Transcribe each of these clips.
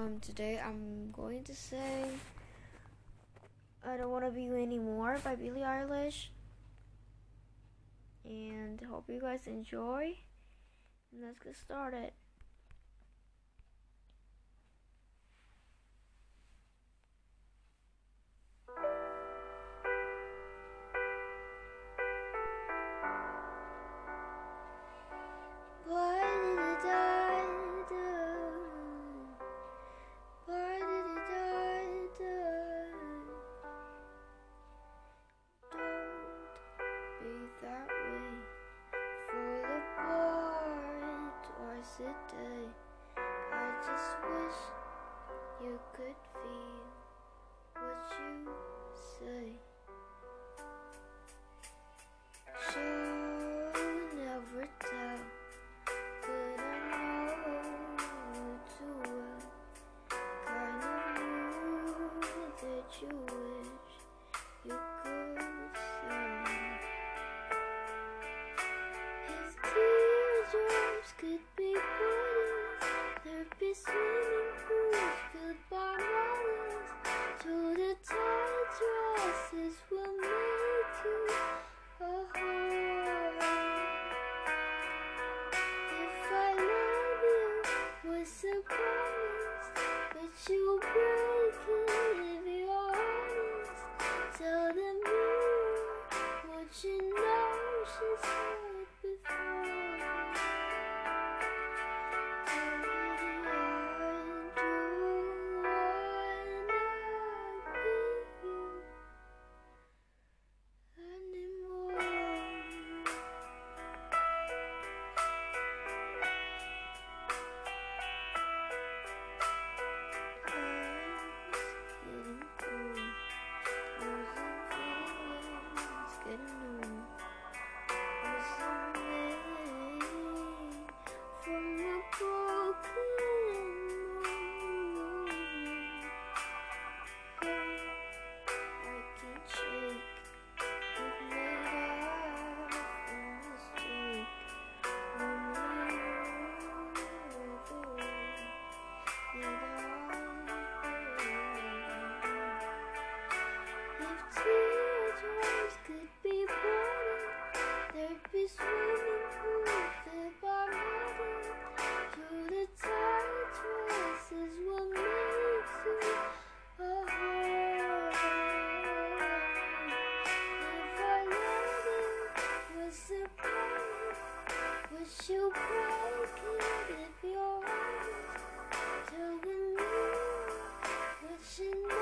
um, today I'm going to say I Don't Want to Be You Anymore by Billie Eilish. And hope you guys enjoy. And let's get started. today. I just wish you could feel what you say. This is what wish you break it if you're doing me, wishing.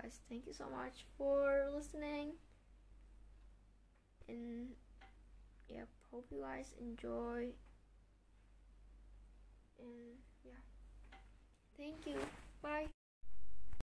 guys. Thank you so much for listening. And yeah, hope you guys enjoy. And yeah. Thank you. Bye.